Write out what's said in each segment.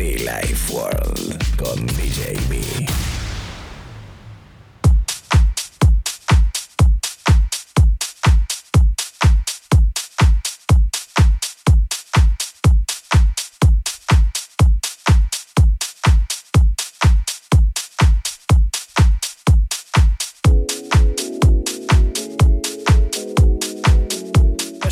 Be Life World con DJ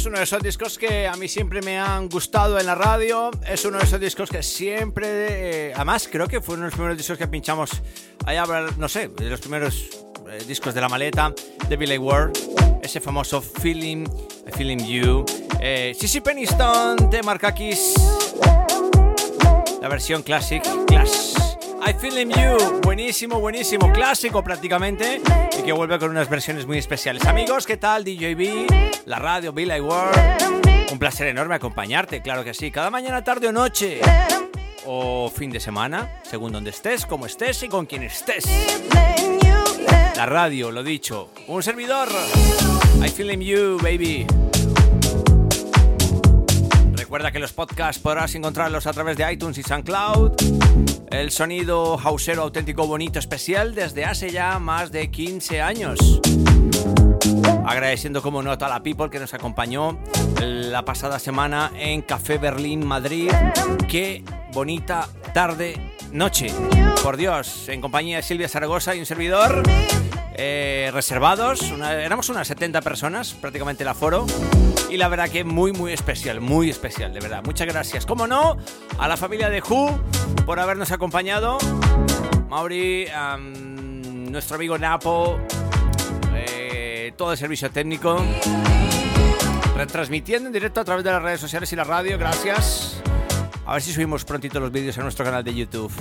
uno de esos discos que a mí siempre me han gustado en la radio. Es uno de esos discos que siempre. eh, además, creo que fue uno de los primeros discos que pinchamos. Allá, no sé, de los primeros eh, discos de la maleta de Billy Ward. Ese famoso Feeling, Feeling You. Eh, Sissy Peniston de Markakis. La versión Classic Clash. I Feeling You, buenísimo, buenísimo, clásico prácticamente y que vuelve con unas versiones muy especiales. Amigos, ¿qué tal? DJB, la radio Billy World. Un placer enorme acompañarte, claro que sí, cada mañana, tarde o noche o fin de semana, según donde estés, como estés y con quien estés. La radio, lo dicho, un servidor. I Feeling You, baby. Recuerda que los podcasts podrás encontrarlos a través de iTunes y SoundCloud. El sonido hausero auténtico, bonito, especial desde hace ya más de 15 años. Agradeciendo como no a la people que nos acompañó la pasada semana en Café Berlín, Madrid. Qué bonita tarde, noche. Por Dios, en compañía de Silvia Zaragoza y un servidor. eh, reservados, una- éramos unas 70 personas, prácticamente el aforo. Y la verdad que muy, muy especial, muy especial, de verdad. Muchas gracias. Como no, a la familia de Who por habernos acompañado. Mauri, nuestro amigo Napo, todo el servicio técnico. Retransmitiendo en directo a través de las redes sociales y la radio, gracias. A ver si subimos prontito los vídeos a nuestro canal de YouTube.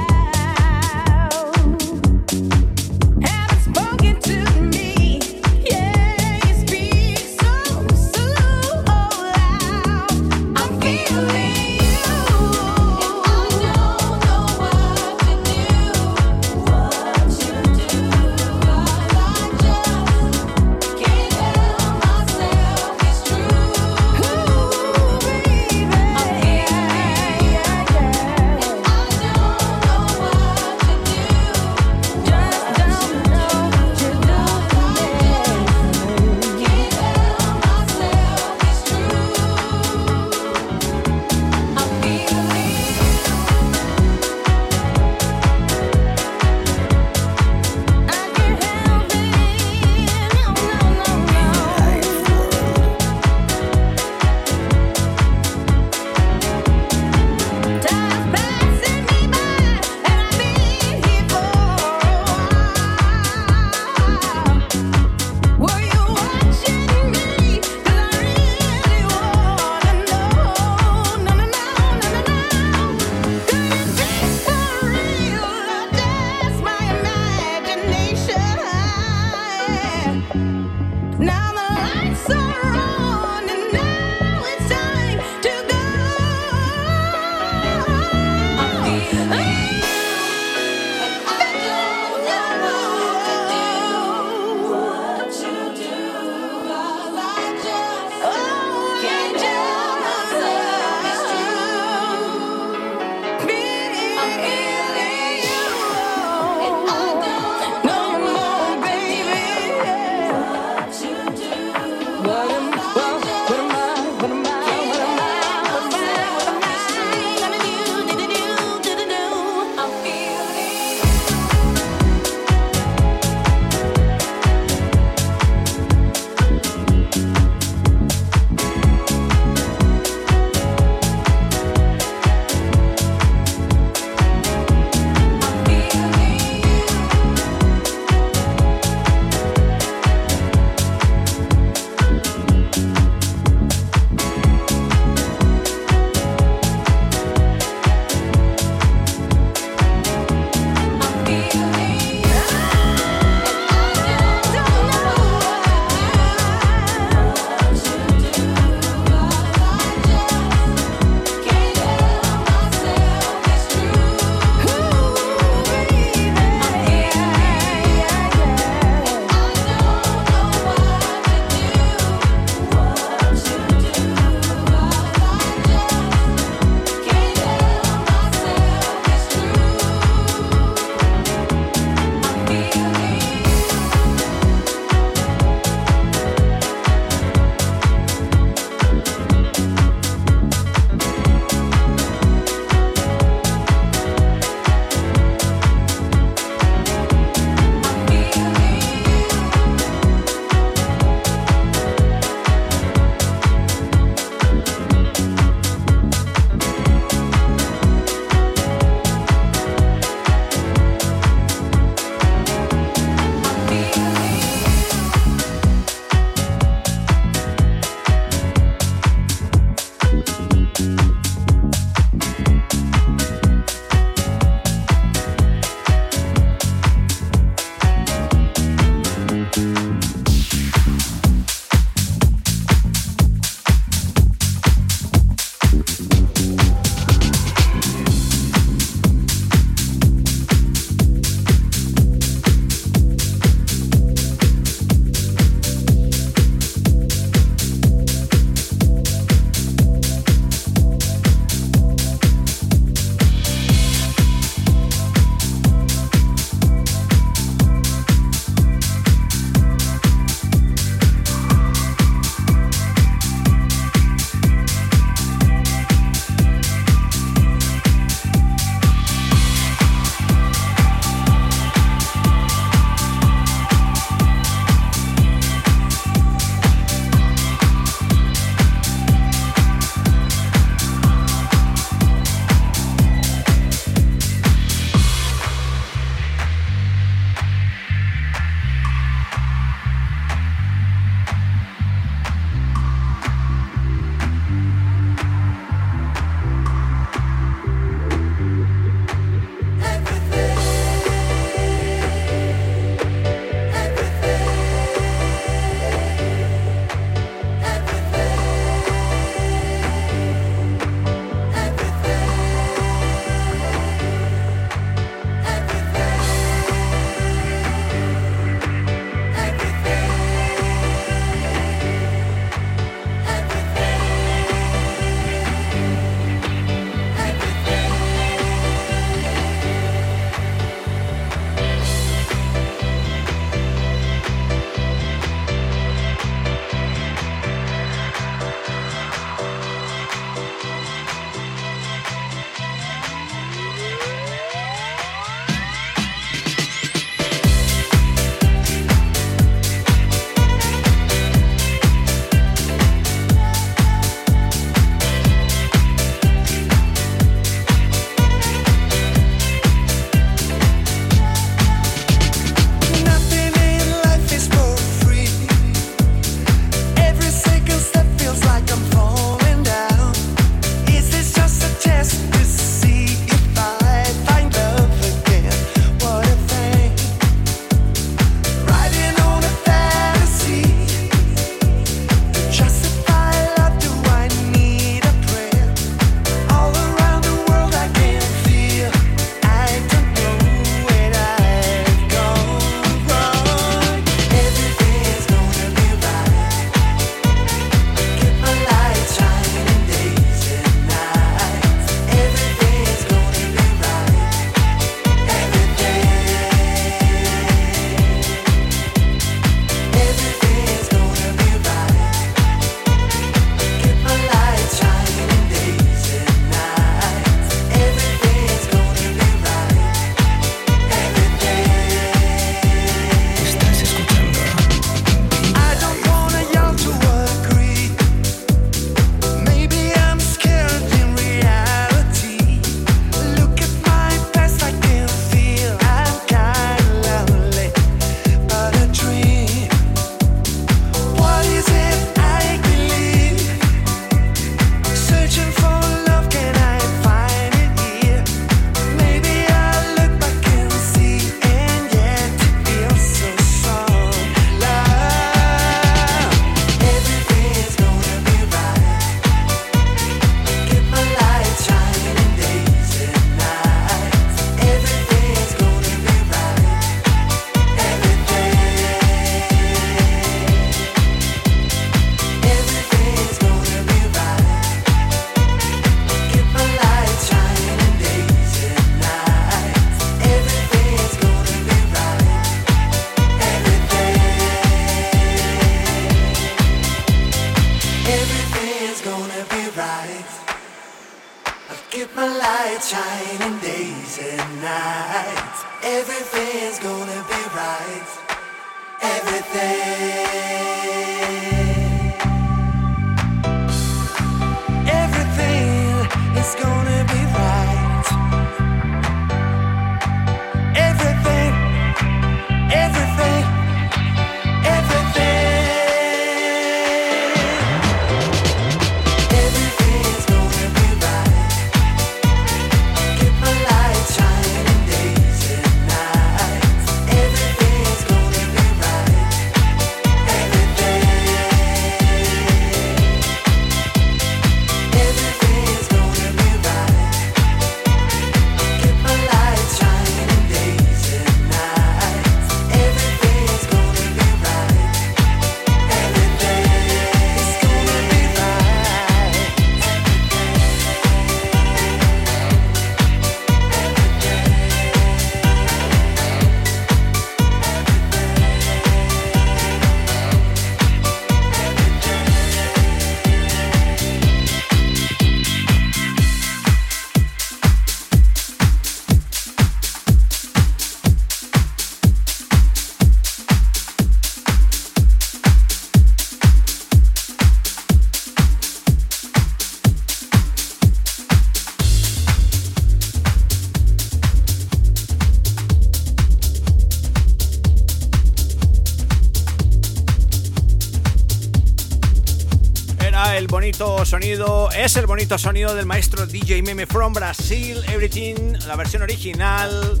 Era el bonito sonido, es el bonito sonido del maestro DJ Meme from Brasil, Everything, la versión original,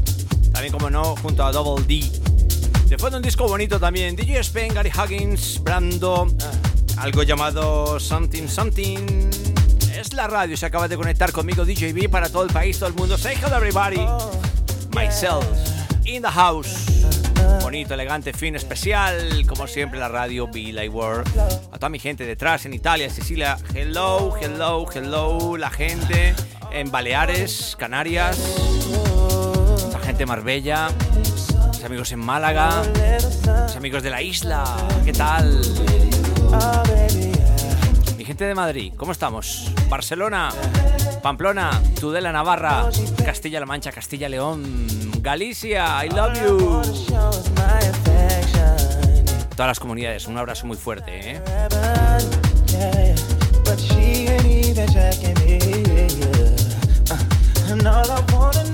también como no, junto a Double D. De un disco bonito también, DJ Spen, Gary Huggins, Brando, algo llamado Something Something. Es la radio, se acaba de conectar conmigo DJB para todo el país, todo el mundo. Say hello everybody. Myself, in the house. Bonito, elegante, fin especial, como siempre la radio Be Like World. A toda mi gente detrás en Italia, Sicilia, hello, hello, hello, la gente en Baleares, Canarias, la gente de Marbella, mis amigos en Málaga, mis amigos de la isla, ¿qué tal? Mi gente de Madrid, ¿cómo estamos? Barcelona, Pamplona, Tudela, Navarra, Castilla-La Mancha, Castilla-León, Galicia, I love you. Todas las comunidades, un abrazo muy fuerte, ¿eh? Uh, and all I wanna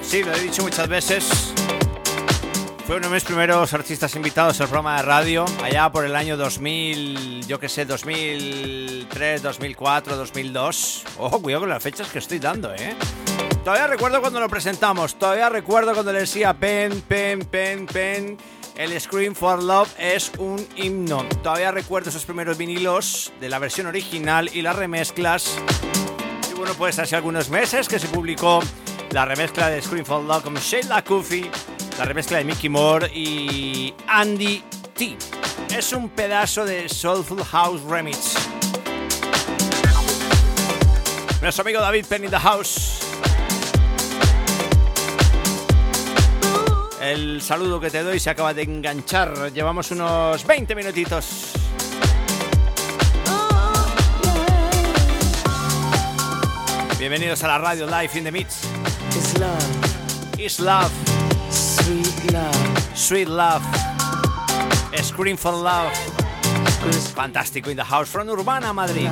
sí, lo he dicho muchas veces. Fue uno de mis primeros artistas invitados al programa de radio, allá por el año 2000, yo que sé, 2003, 2004, 2002. Ojo, cuidado con las fechas que estoy dando, ¿eh? Todavía recuerdo cuando lo presentamos, todavía recuerdo cuando le decía pen, pen, pen, pen. El Scream for Love es un himno. Todavía recuerdo esos primeros vinilos de la versión original y las remezclas. Y bueno, pues hace algunos meses que se publicó la remezcla de Scream for Love con Sheila Kufi, la remezcla de Mickey Moore y Andy T. Es un pedazo de Soulful House Remix. Nuestro amigo David Penn in the House. El saludo que te doy se acaba de enganchar. Llevamos unos 20 minutitos. Bienvenidos a la radio Live in the Mix. It's love, Is Love, sweet love. Sweet Love, Scream for Love. Fantástico in the house from Urbana, Madrid.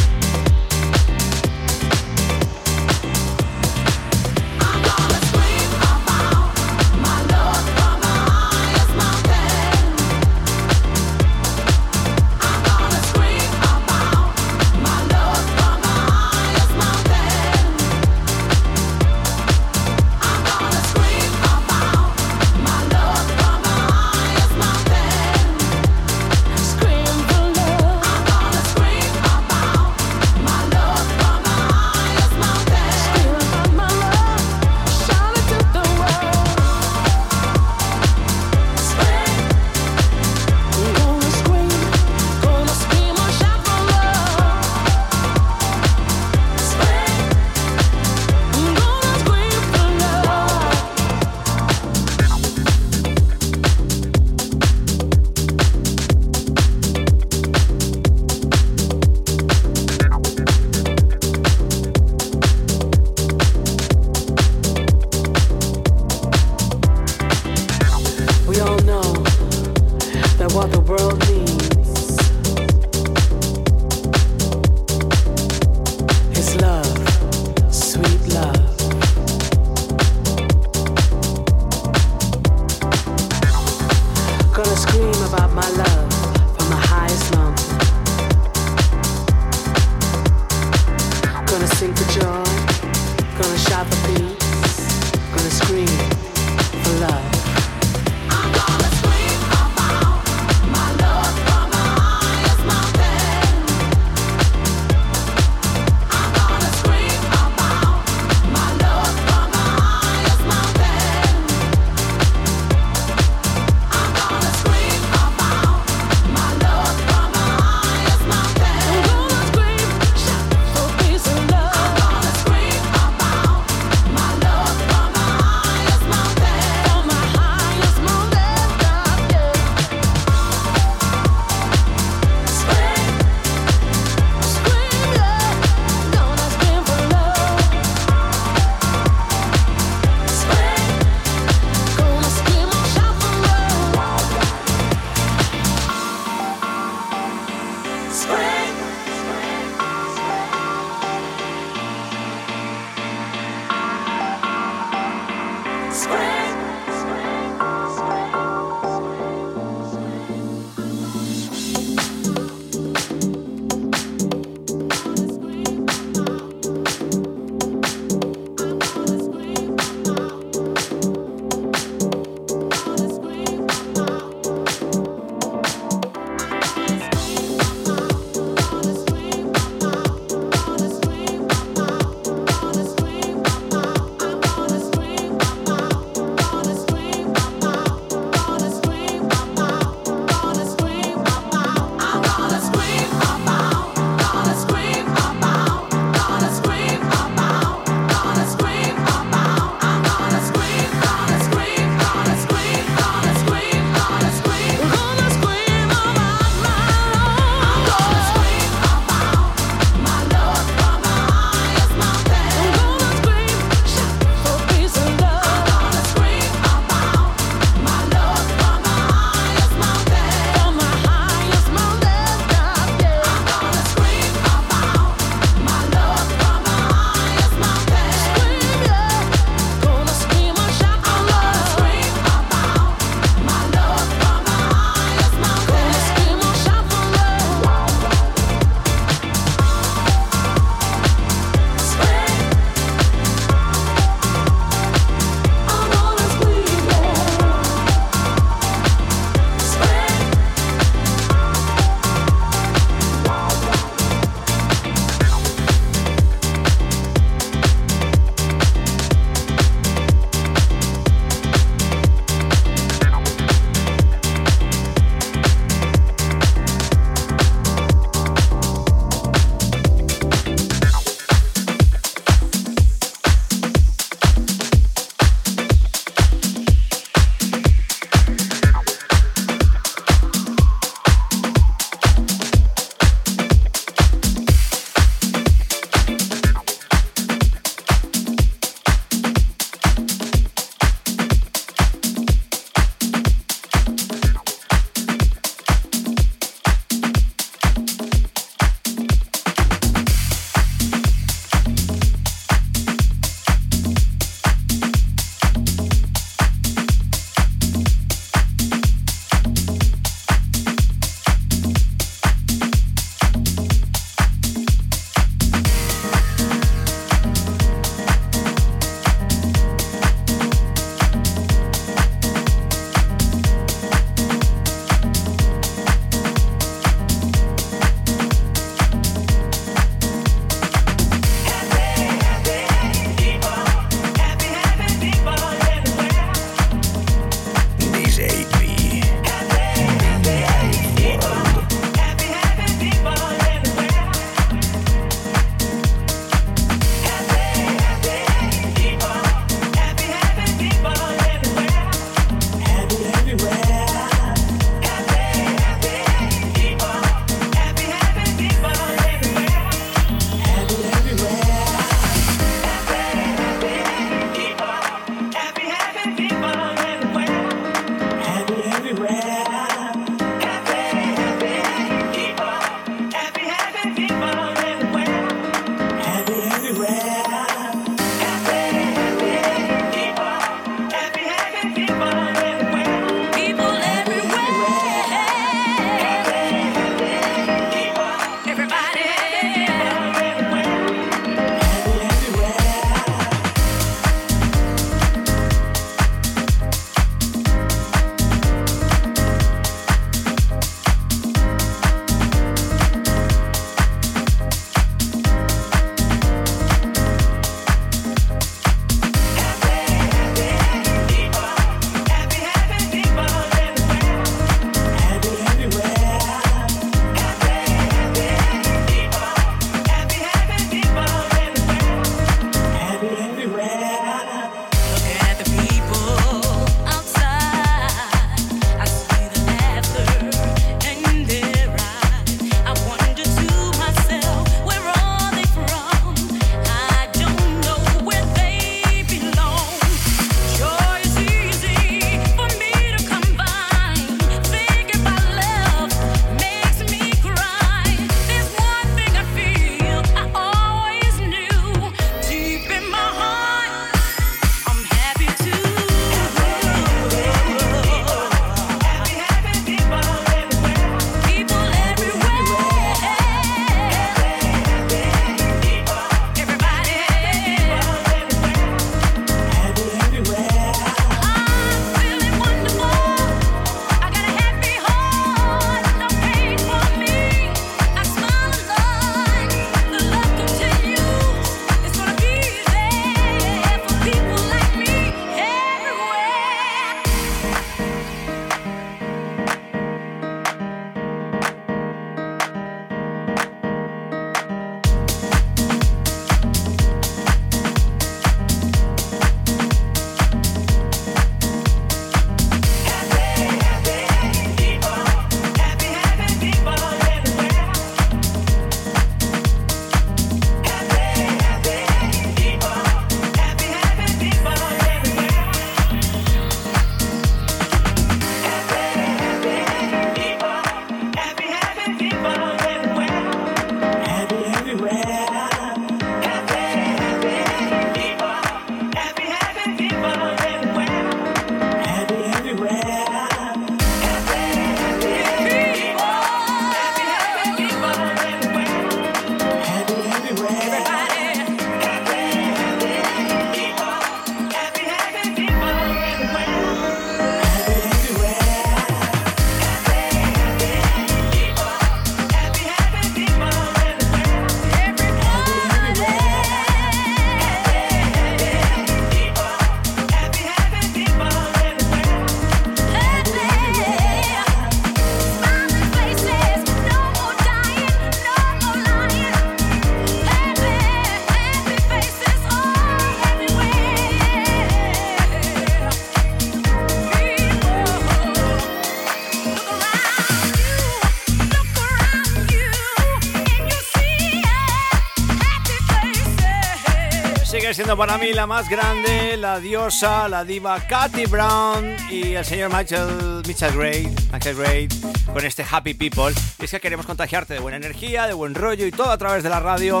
Para mí la más grande, la diosa, la diva Katy Brown y el señor Michael, Mitchell Gray, Michael Gray, con este Happy People. Es que queremos contagiarte de buena energía, de buen rollo y todo a través de la radio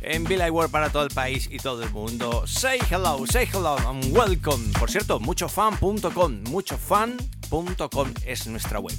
en Billy World para todo el país y todo el mundo. Say hello, say hello and welcome. Por cierto, muchofan.com, muchofan.com es nuestra web.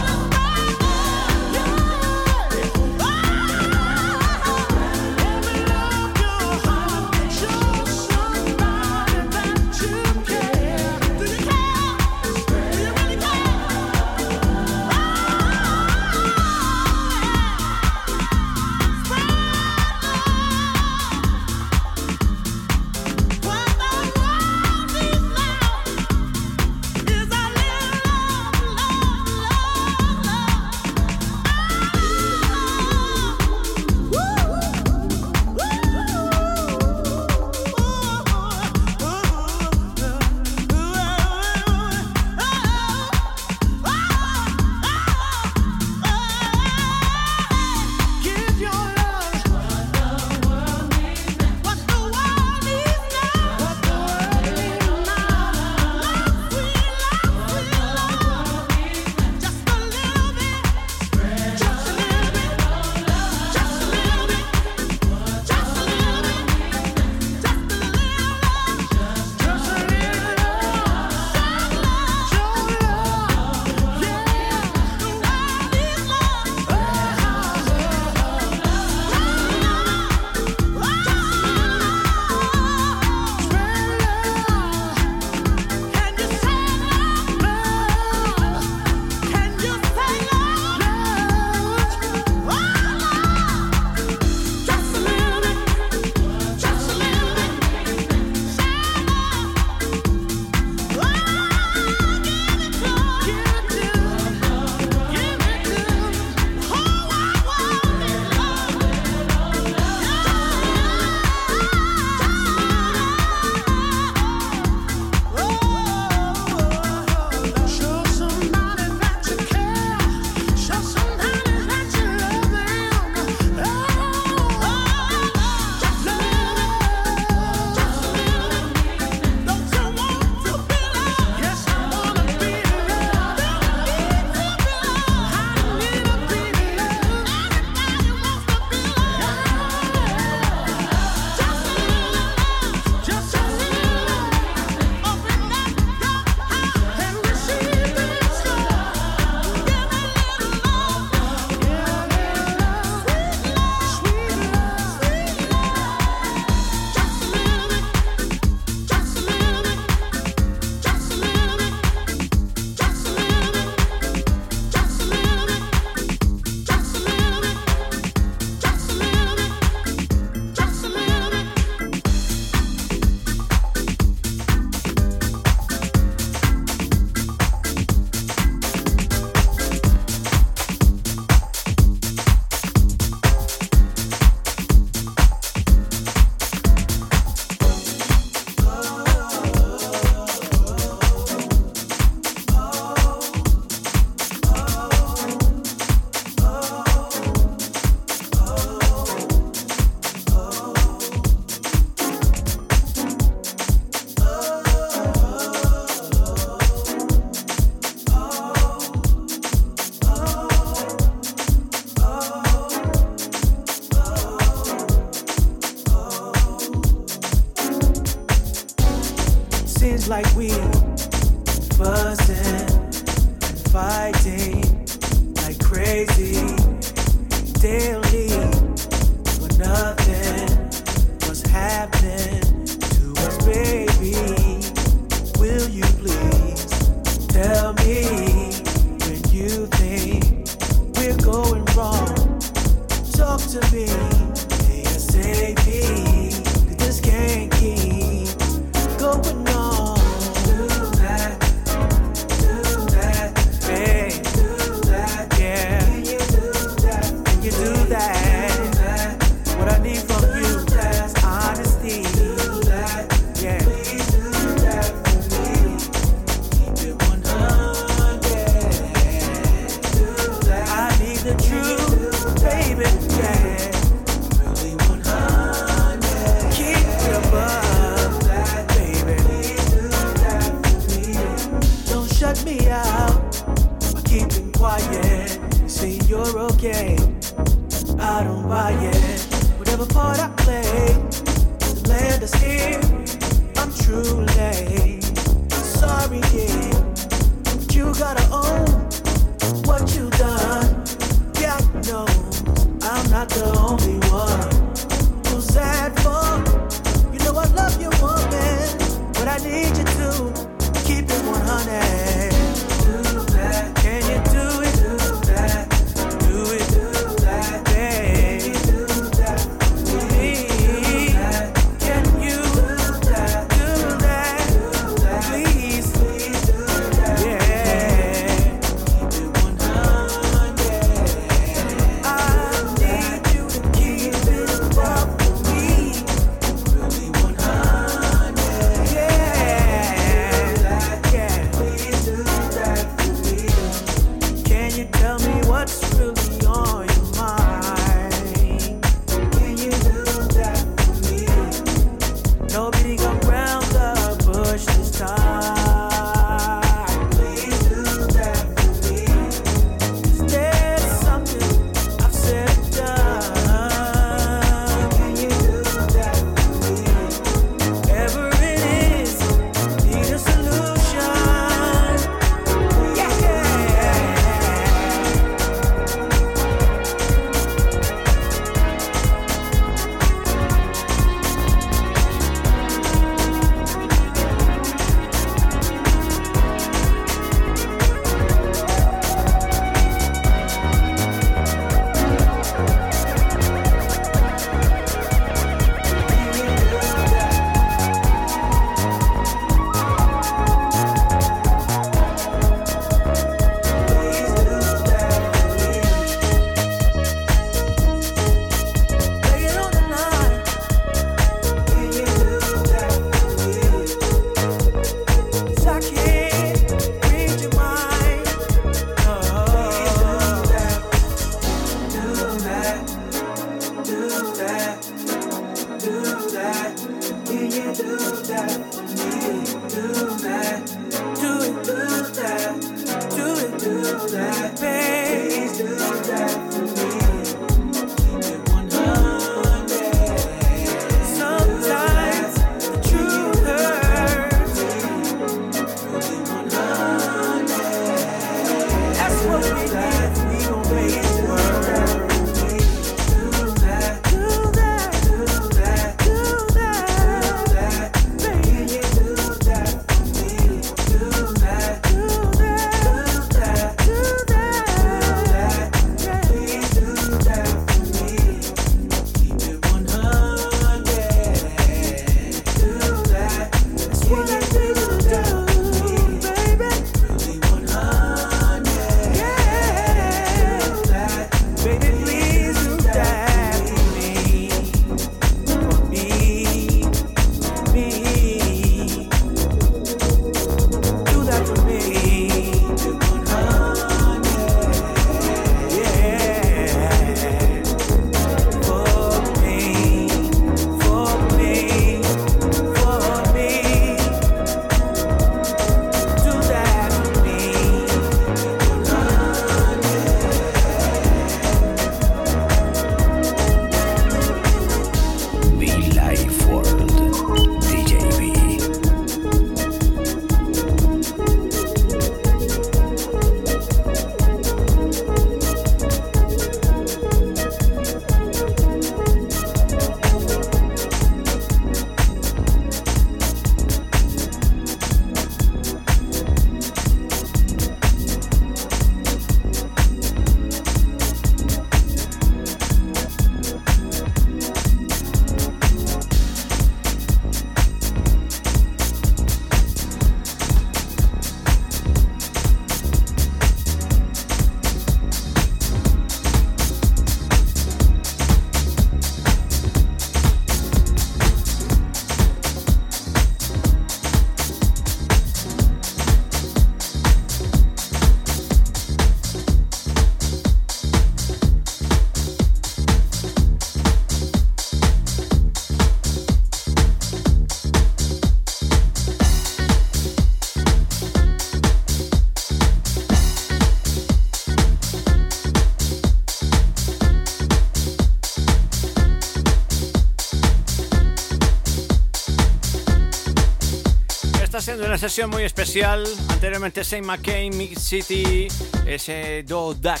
haciendo una sesión muy especial. Anteriormente Saint McCain, Mix City, ese Do Duck.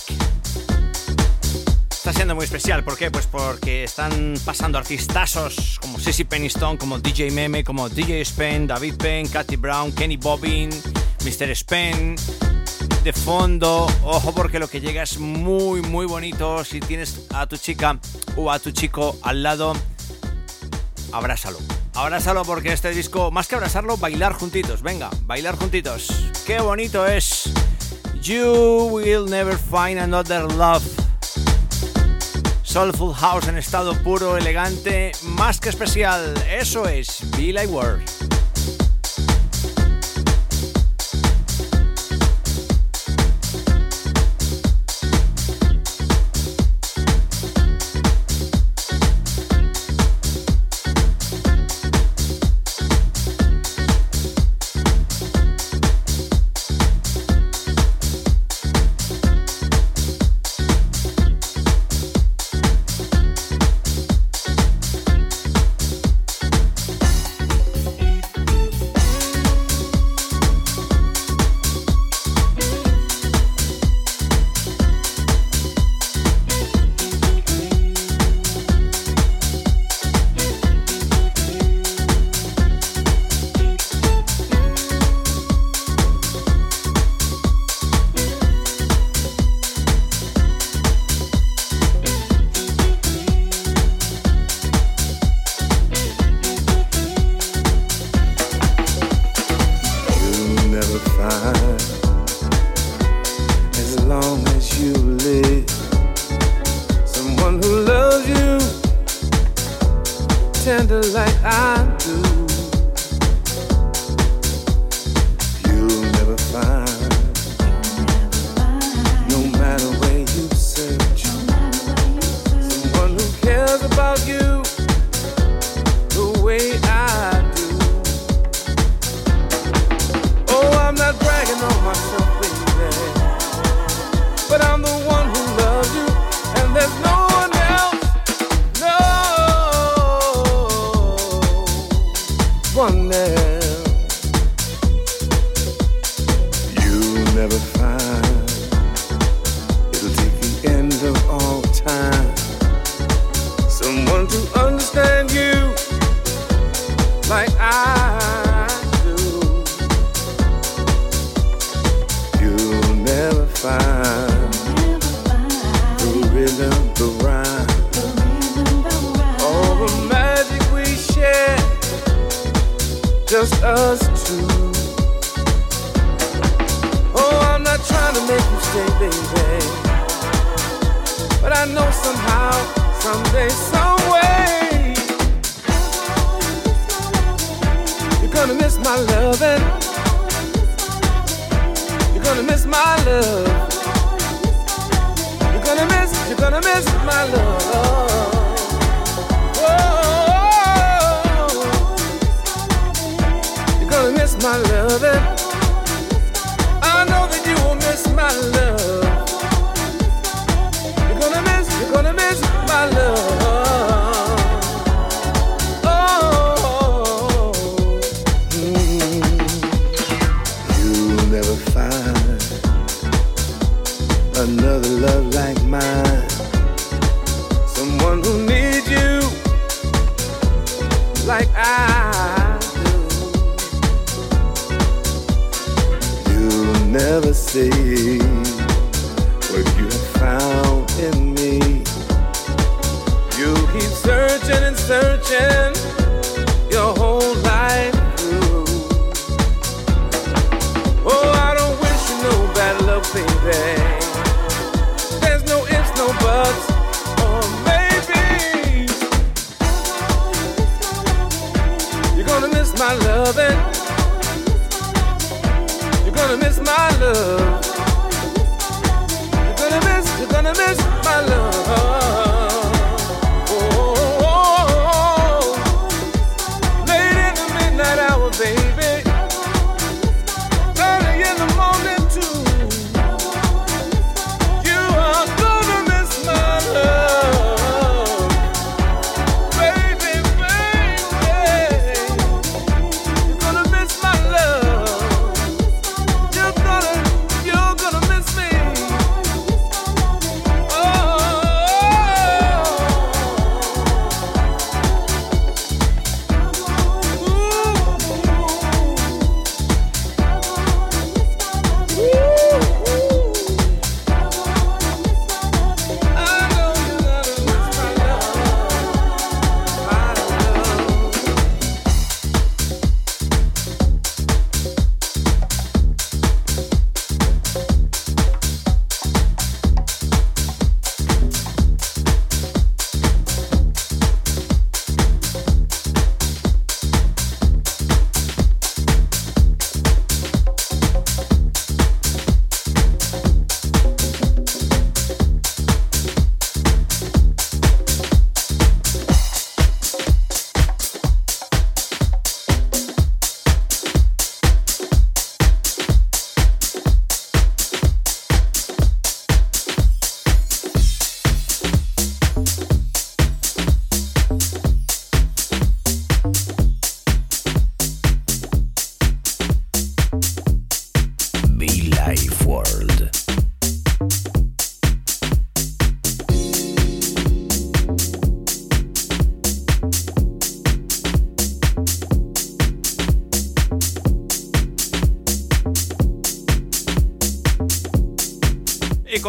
Está siendo muy especial, ¿por qué? Pues porque están pasando artistazos como Sissy Penniston, como DJ Meme, como DJ Spen, David Penn, Katy Brown, Kenny Bobbin, Mr. Spen. De fondo, ojo porque lo que llega es muy, muy bonito. Si tienes a tu chica o a tu chico al lado, abrázalo. Abrázalo porque este disco, más que abrazarlo, bailar juntitos. Venga, bailar juntitos. Qué bonito es. You will never find another love. Soulful House en estado puro, elegante, más que especial. Eso es Be Like World.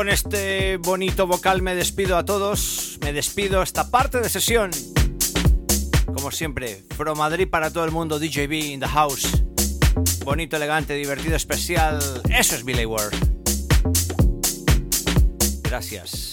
Con este bonito vocal me despido a todos. Me despido esta parte de sesión. Como siempre, From Madrid para todo el mundo, DJB in the house. Bonito, elegante, divertido, especial. Eso es Billy Ward. Gracias.